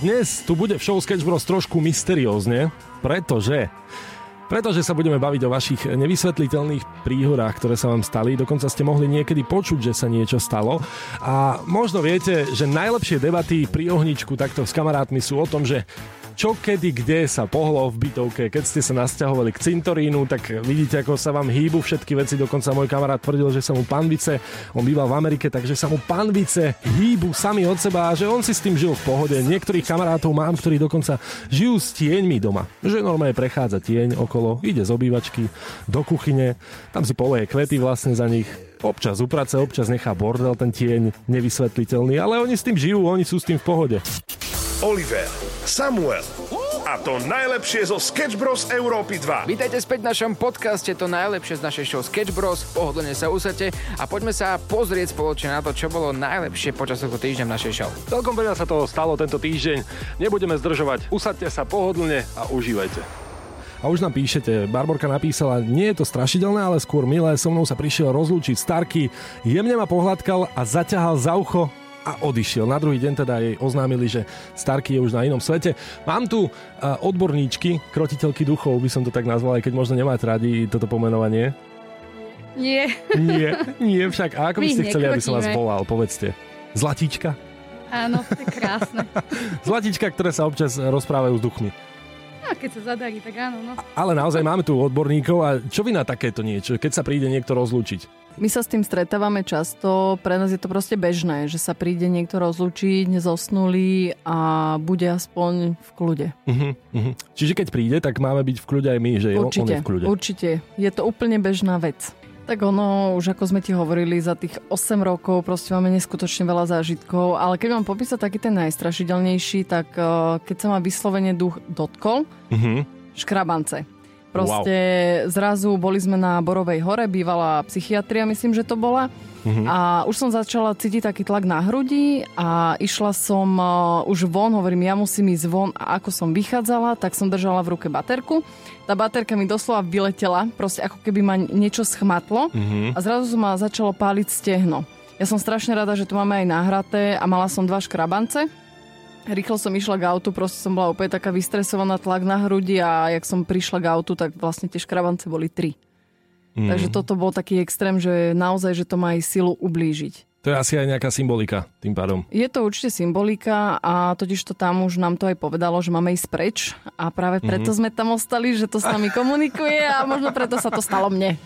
Dnes tu bude v show Sketch Bros trošku mysteriózne, pretože pretože sa budeme baviť o vašich nevysvetliteľných príhodách, ktoré sa vám stali. Dokonca ste mohli niekedy počuť, že sa niečo stalo. A možno viete, že najlepšie debaty pri ohničku takto s kamarátmi sú o tom, že čo kedy kde sa pohlo v bytovke. Keď ste sa nasťahovali k cintorínu, tak vidíte, ako sa vám hýbu všetky veci. Dokonca môj kamarát tvrdil, že sa mu panvice, on býval v Amerike, takže sa mu panvice hýbu sami od seba a že on si s tým žil v pohode. Niektorých kamarátov mám, ktorí dokonca žijú s tieňmi doma. Že normálne prechádza tieň okolo, ide z obývačky do kuchyne, tam si poleje kvety vlastne za nich, občas uprace, občas nechá bordel ten tieň nevysvetliteľný, ale oni s tým žijú, oni sú s tým v pohode. Oliver, Samuel a to najlepšie zo Sketch Bros. Európy 2. Vítajte späť v našom podcaste, to najlepšie z našej show Sketch Bros. Pohodlne sa usate a poďme sa pozrieť spoločne na to, čo bolo najlepšie počas tohto týždňa v našej show. Celkom veľa sa toho stalo tento týždeň. Nebudeme zdržovať. Usadte sa pohodlne a užívajte. A už nám píšete, Barborka napísala, nie je to strašidelné, ale skôr milé, so mnou sa prišiel rozlúčiť Starky, jemne ma pohľadkal a zaťahal za ucho a odišiel. Na druhý deň teda jej oznámili, že Starky je už na inom svete. Mám tu odborníčky, krotiteľky duchov, by som to tak nazval, aj keď možno nemáte radi toto pomenovanie. Nie. Nie, nie však. A ako by ste chceli, aby som vás volal? Povedzte. Zlatíčka? Áno, to je krásne. Zlatíčka, ktoré sa občas rozprávajú s duchmi. A keď sa zadarí, tak áno, no. Ale naozaj máme tu odborníkov a čo vy na takéto niečo, keď sa príde niekto rozlúčiť? My sa s tým stretávame často, pre nás je to proste bežné, že sa príde niekto rozlučiť, zosnulý a bude aspoň v kľude. Uh-huh, uh-huh. Čiže keď príde, tak máme byť v kľude aj my, že je, on Určite, je v kľude. určite. Je to úplne bežná vec. Tak ono, už ako sme ti hovorili, za tých 8 rokov proste máme neskutočne veľa zážitkov, ale keď mám popísať taký ten najstrašidelnejší, tak eh, keď sa ma vyslovene duch dotkol, Uh-huh. škrabance. Proste zrazu boli sme na Borovej hore, bývala psychiatria, myslím, že to bola. A už som začala cítiť taký tlak na hrudi a išla som uh, už von, hovorím, ja musím ísť von a ako som vychádzala, tak som držala v ruke baterku. Tá baterka mi doslova vyletela, proste ako keby ma niečo schmatlo a zrazu ma začalo páliť stehno. Ja som strašne rada, že tu máme aj nahraté a mala som dva škrabance. Rýchlo som išla k autu, proste som bola úplne taká vystresovaná, tlak na hrudi a jak som prišla k autu, tak vlastne tie škrabance boli tri. Mm. Takže toto bol taký extrém, že naozaj, že to má aj silu ublížiť. To je asi aj nejaká symbolika tým pádom. Je to určite symbolika a totiž to tam už nám to aj povedalo, že máme ísť preč a práve preto mm-hmm. sme tam ostali, že to s nami komunikuje a možno preto sa to stalo mne.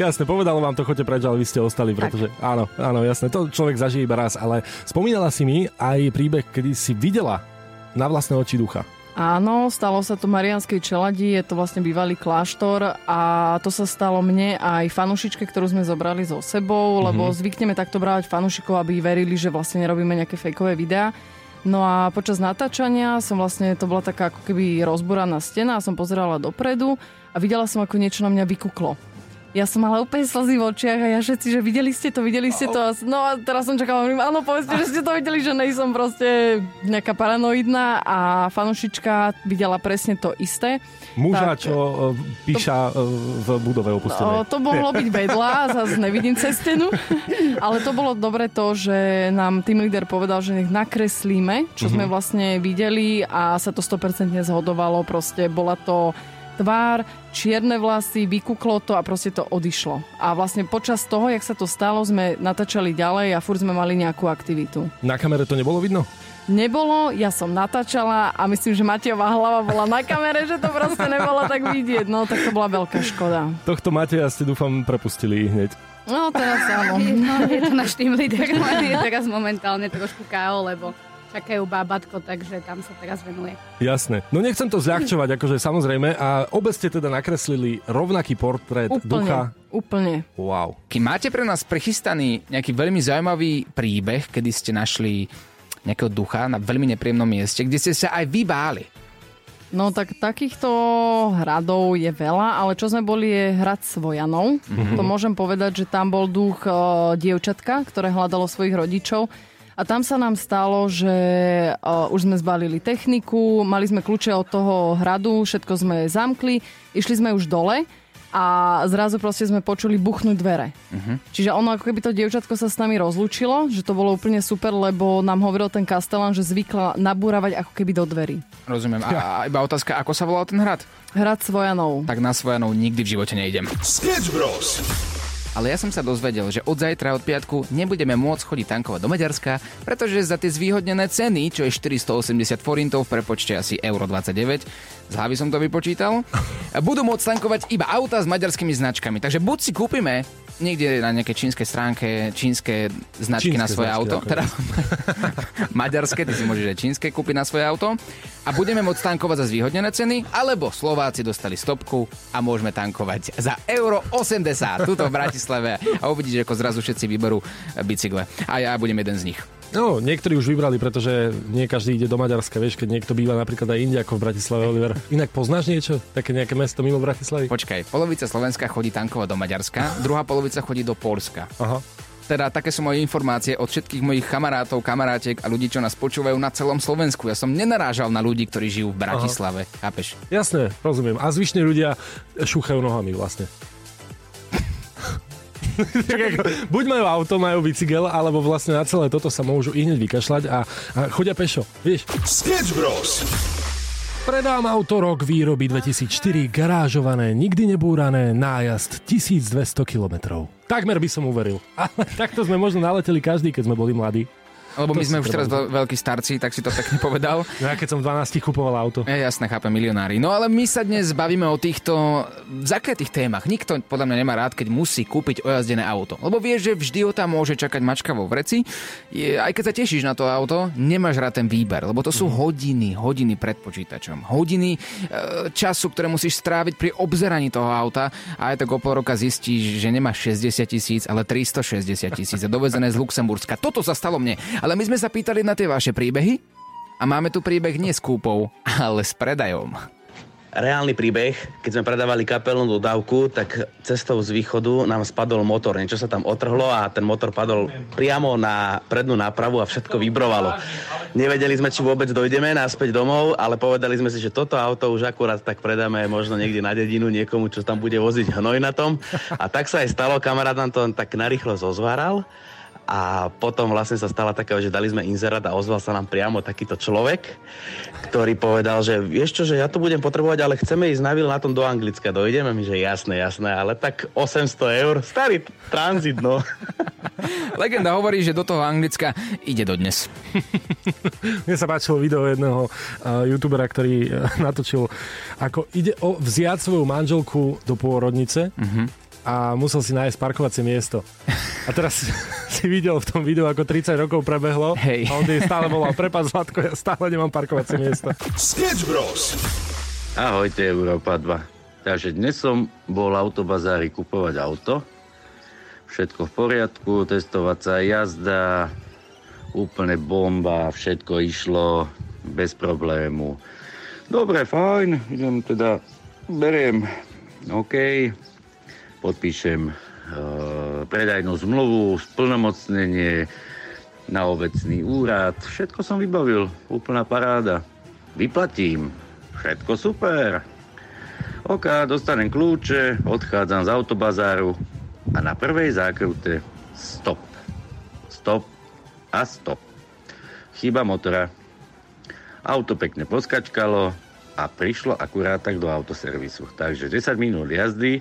Jasne, povedalo vám to, choďte preč, ale vy ste ostali, pretože áno, áno, jasne, to človek zažije iba raz, ale spomínala si mi aj príbeh, kedy si videla na vlastné oči ducha. Áno, stalo sa to Marianskej čeladi, je to vlastne bývalý kláštor a to sa stalo mne aj fanušičke, ktorú sme zobrali so sebou, lebo zvykneme takto brávať fanušikov, aby verili, že vlastne nerobíme nejaké fejkové videá. No a počas natáčania som vlastne, to bola taká ako keby rozboraná stena a som pozerala dopredu a videla som, ako niečo na mňa vykuklo. Ja som mala úplne slzy v očiach a ja všetci, že videli ste to, videli ste to. No a teraz som čakala, hovorím, áno, povedzte, že ste to videli, že nejsom proste nejaká paranoidná a fanušička videla presne to isté. Muža, Tak, čo e, píša e, v budove opustenej. to mohlo byť vedľa, zase nevidím cez stenu. Ale to bolo dobre to, že nám tým líder povedal, že nech nakreslíme, čo sme vlastne videli a sa to 100% zhodovalo. Proste bola to tvár, čierne vlasy, vykuklo to a proste to odišlo. A vlastne počas toho, jak sa to stalo, sme natáčali ďalej a furt sme mali nejakú aktivitu. Na kamere to nebolo vidno? Nebolo, ja som natáčala a myslím, že Matejová hlava bola na kamere, že to proste nebolo tak vidieť. No, tak to bola veľká škoda. Tohto Mateja ste dúfam prepustili hneď. No, teraz áno. no je to náš tým líder, teraz momentálne trošku KO, lebo čakajú bábatko, takže tam sa teraz venuje. Jasné. No nechcem to zľahčovať, akože samozrejme. A obe ste teda nakreslili rovnaký portrét ducha. Úplne, úplne. Wow. Keď máte pre nás prechystaný nejaký veľmi zaujímavý príbeh, kedy ste našli nejakého ducha na veľmi nepríjemnom mieste, kde ste sa aj vy báli. No tak takýchto hradov je veľa, ale čo sme boli je hrad Svojanov. Mm-hmm. To môžem povedať, že tam bol duch e, dievčatka, ktoré hľadalo svojich rodičov. A tam sa nám stalo, že uh, už sme zbalili techniku, mali sme kľúče od toho hradu, všetko sme zamkli, išli sme už dole a zrazu proste sme počuli buchnúť dvere. Uh-huh. Čiže ono ako keby to dievčatko sa s nami rozlúčilo, že to bolo úplne super, lebo nám hovoril ten kastelán, že zvykla nabúravať ako keby do dverí. Rozumiem. A, a iba otázka, ako sa volal ten hrad? Hrad Svojanov. Tak na Svojanov nikdy v živote nejdem. Sketch Bros. Ale ja som sa dozvedel, že od zajtra, od piatku nebudeme môcť chodiť tankovať do Maďarska, pretože za tie zvýhodnené ceny, čo je 480 forintov v prepočte asi euro 29, z hlavy som to vypočítal, budú môcť tankovať iba auta s maďarskými značkami. Takže buď si kúpime niekde na nejakej čínskej stránke čínske značky čínske na svoje značky, auto. Teda, maďarské, ty si môžeš aj čínske kúpiť na svoje auto. A budeme môcť tankovať za zvýhodnené ceny, alebo Slováci dostali stopku a môžeme tankovať za euro 80 tuto v Bratislave a uvidíte, ako zrazu všetci vyberú bicykle. A ja budem jeden z nich. No, niektorí už vybrali, pretože nie každý ide do Maďarska, vieš, keď niekto býva napríklad aj inde ako v Bratislave, Oliver. Inak poznáš niečo? Také nejaké mesto mimo Bratislavy? Počkaj, polovica Slovenska chodí tankovať do Maďarska, druhá polovica chodí do Polska. Aha. Teda také sú moje informácie od všetkých mojich kamarátov, kamarátiek a ľudí, čo nás počúvajú na celom Slovensku. Ja som nenarážal na ľudí, ktorí žijú v Bratislave. Aha. Chápeš? Jasné, rozumiem. A zvyšní ľudia šúchajú nohami vlastne. buď majú auto, majú bicykel, alebo vlastne na celé toto sa môžu i hneď vykašľať a, a chodia pešo, vieš. Sketch Bros. Predám auto rok výroby 2004, garážované, nikdy nebúrané, nájazd 1200 km. Takmer by som uveril. Ale takto sme možno naleteli každý, keď sme boli mladí. Lebo my sme už teraz veľkí starci, tak si to pekne povedal. No ja keď som v 12 kupoval auto. Ja, jasné, chápem, milionári. No ale my sa dnes bavíme o týchto zakrytých témach. Nikto podľa mňa nemá rád, keď musí kúpiť ojazdené auto. Lebo vieš, že vždy ho tam môže čakať mačka vo vreci. Je, aj keď sa tešíš na to auto, nemáš rád ten výber, lebo to sú mm. hodiny, hodiny pred počítačom. Hodiny e, času, ktoré musíš stráviť pri obzeraní toho auta a aj tak o pol roka zistíš, že nemáš 60 tisíc, ale 360 tisíc a dovezené z Luxemburska. Toto sa stalo mne. Ale my sme sa pýtali na tie vaše príbehy a máme tu príbeh nie s kúpou, ale s predajom. Reálny príbeh, keď sme predávali kapelnú dodávku, tak cestou z východu nám spadol motor. Niečo sa tam otrhlo a ten motor padol priamo na prednú nápravu a všetko vybrovalo. Nevedeli sme, či vôbec dojdeme naspäť domov, ale povedali sme si, že toto auto už akurát tak predáme možno niekde na dedinu niekomu, čo tam bude voziť hnoj na tom. A tak sa aj stalo, kamarát nám to tak narýchlo zozváral a potom vlastne sa stala taká, že dali sme inzerát a ozval sa nám priamo takýto človek, ktorý povedal, že vieš čo, že ja to budem potrebovať, ale chceme ísť na na tom do Anglicka. Dojdeme mi, že jasné, jasné, ale tak 800 eur, starý tranzit, no. Legenda hovorí, že do toho Anglicka ide do dnes. Mne sa páčilo video jedného uh, youtubera, ktorý uh, natočil, ako ide o vziať svoju manželku do pôrodnice uh-huh a musel si nájsť parkovacie miesto. A teraz si videl v tom videu, ako 30 rokov prebehlo Hej. a on je stále volal, prepad Zlatko, ja stále nemám parkovacie miesto. Sketch Bros. Ahojte Európa 2. Takže dnes som bol autobazári kupovať auto. Všetko v poriadku, testovacia jazda, úplne bomba, všetko išlo bez problému. Dobre, fajn, idem teda, beriem, OK, podpíšem predajnú zmluvu, splnomocnenie na obecný úrad. Všetko som vybavil, úplná paráda. Vyplatím, všetko super. OK, dostanem kľúče, odchádzam z autobazáru a na prvej zákrute stop. Stop a stop. Chyba motora. Auto pekne poskačkalo a prišlo akurát tak do autoservisu. Takže 10 minút jazdy,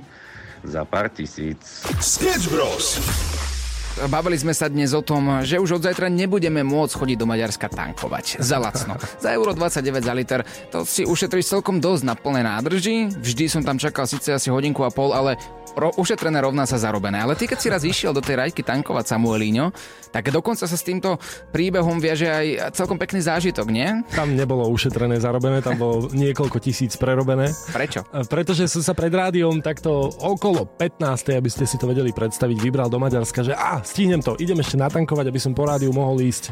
za pár tisíc. Sketch Bros. Bavili sme sa dnes o tom, že už od zajtra nebudeme môcť chodiť do Maďarska tankovať. Za lacno. Za euro 29 za liter. To si ušetríš celkom dosť na plné nádrži. Vždy som tam čakal síce asi hodinku a pol, ale ro- ušetrené rovná sa zarobené. Ale ty, keď si raz išiel do tej rajky tankovať Samuelíňo, tak dokonca sa s týmto príbehom viaže aj celkom pekný zážitok, nie? Tam nebolo ušetrené zarobené, tam bolo niekoľko tisíc prerobené. Prečo? Pretože som sa pred rádiom takto okolo 15. aby ste si to vedeli predstaviť, vybral do Maďarska, že a, stihnem to, idem ešte natankovať, aby som po rádiu mohol ísť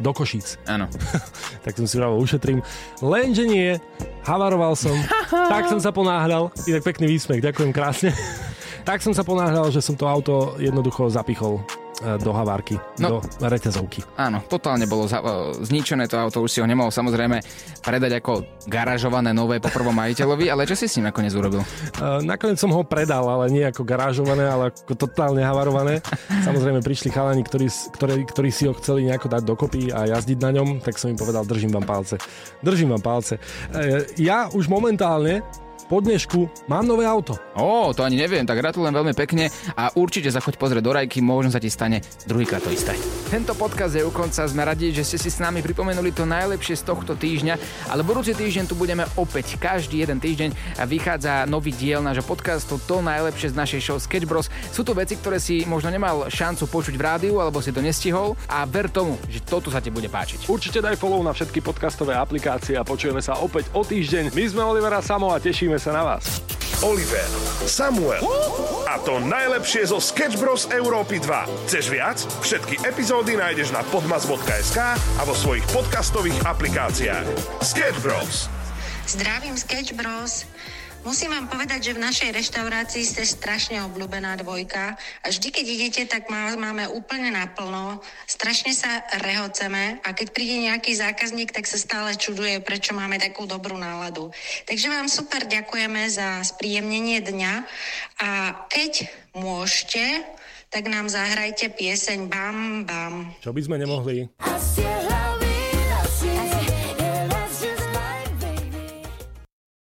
do Košíc. Áno. tak som si vravil, ušetrím. Lenže nie, havaroval som, tak som sa ponáhľal, inak pekný výsmech, ďakujem krásne. tak som sa ponáhľal, že som to auto jednoducho zapichol do havárky, no, do reťazovky. Áno, totálne bolo za, zničené to auto, už si ho nemohol samozrejme predať ako garážované nové po prvom majiteľovi, ale čo si s ním nakoniec urobil? Uh, nakoniec som ho predal, ale nie ako garážované, ale ako totálne havarované. Samozrejme prišli chalani, ktorí, ktorí, ktorí si ho chceli nejako dať dokopy a jazdiť na ňom, tak som im povedal, držím vám palce. Držím vám palce. Ja už momentálne po dnešku mám nové auto. Ó, to ani neviem, tak gratulujem veľmi pekne a určite sa choď pozrieť do rajky, možno sa ti stane druhýkrát to isté. Tento podcast je u konca, sme radi, že ste si s nami pripomenuli to najlepšie z tohto týždňa, ale budúci týždeň tu budeme opäť každý jeden týždeň a vychádza nový diel nášho podcastu To najlepšie z našej show Sketch Bros. Sú to veci, ktoré si možno nemal šancu počuť v rádiu alebo si to nestihol a ver tomu, že toto sa ti bude páčiť. Určite daj follow na všetky podcastové aplikácie a počujeme sa opäť o týždeň. My sme Olivera Samo a tešíme sa na vás. Oliver, Samuel a to najlepšie zo Sketch Bros. Európy 2. Chceš viac? Všetky epizódy nájdeš na podmas.sk a vo svojich podcastových aplikáciách. Sketch Bros. Zdravím Sketch Bros. Musím vám povedať, že v našej reštaurácii ste strašne obľúbená dvojka a vždy, keď idete, tak má, máme úplne naplno, strašne sa rehoceme a keď príde nejaký zákazník, tak sa stále čuduje, prečo máme takú dobrú náladu. Takže vám super ďakujeme za spríjemnenie dňa a keď môžete, tak nám zahrajte pieseň Bam Bam. Čo by sme nemohli?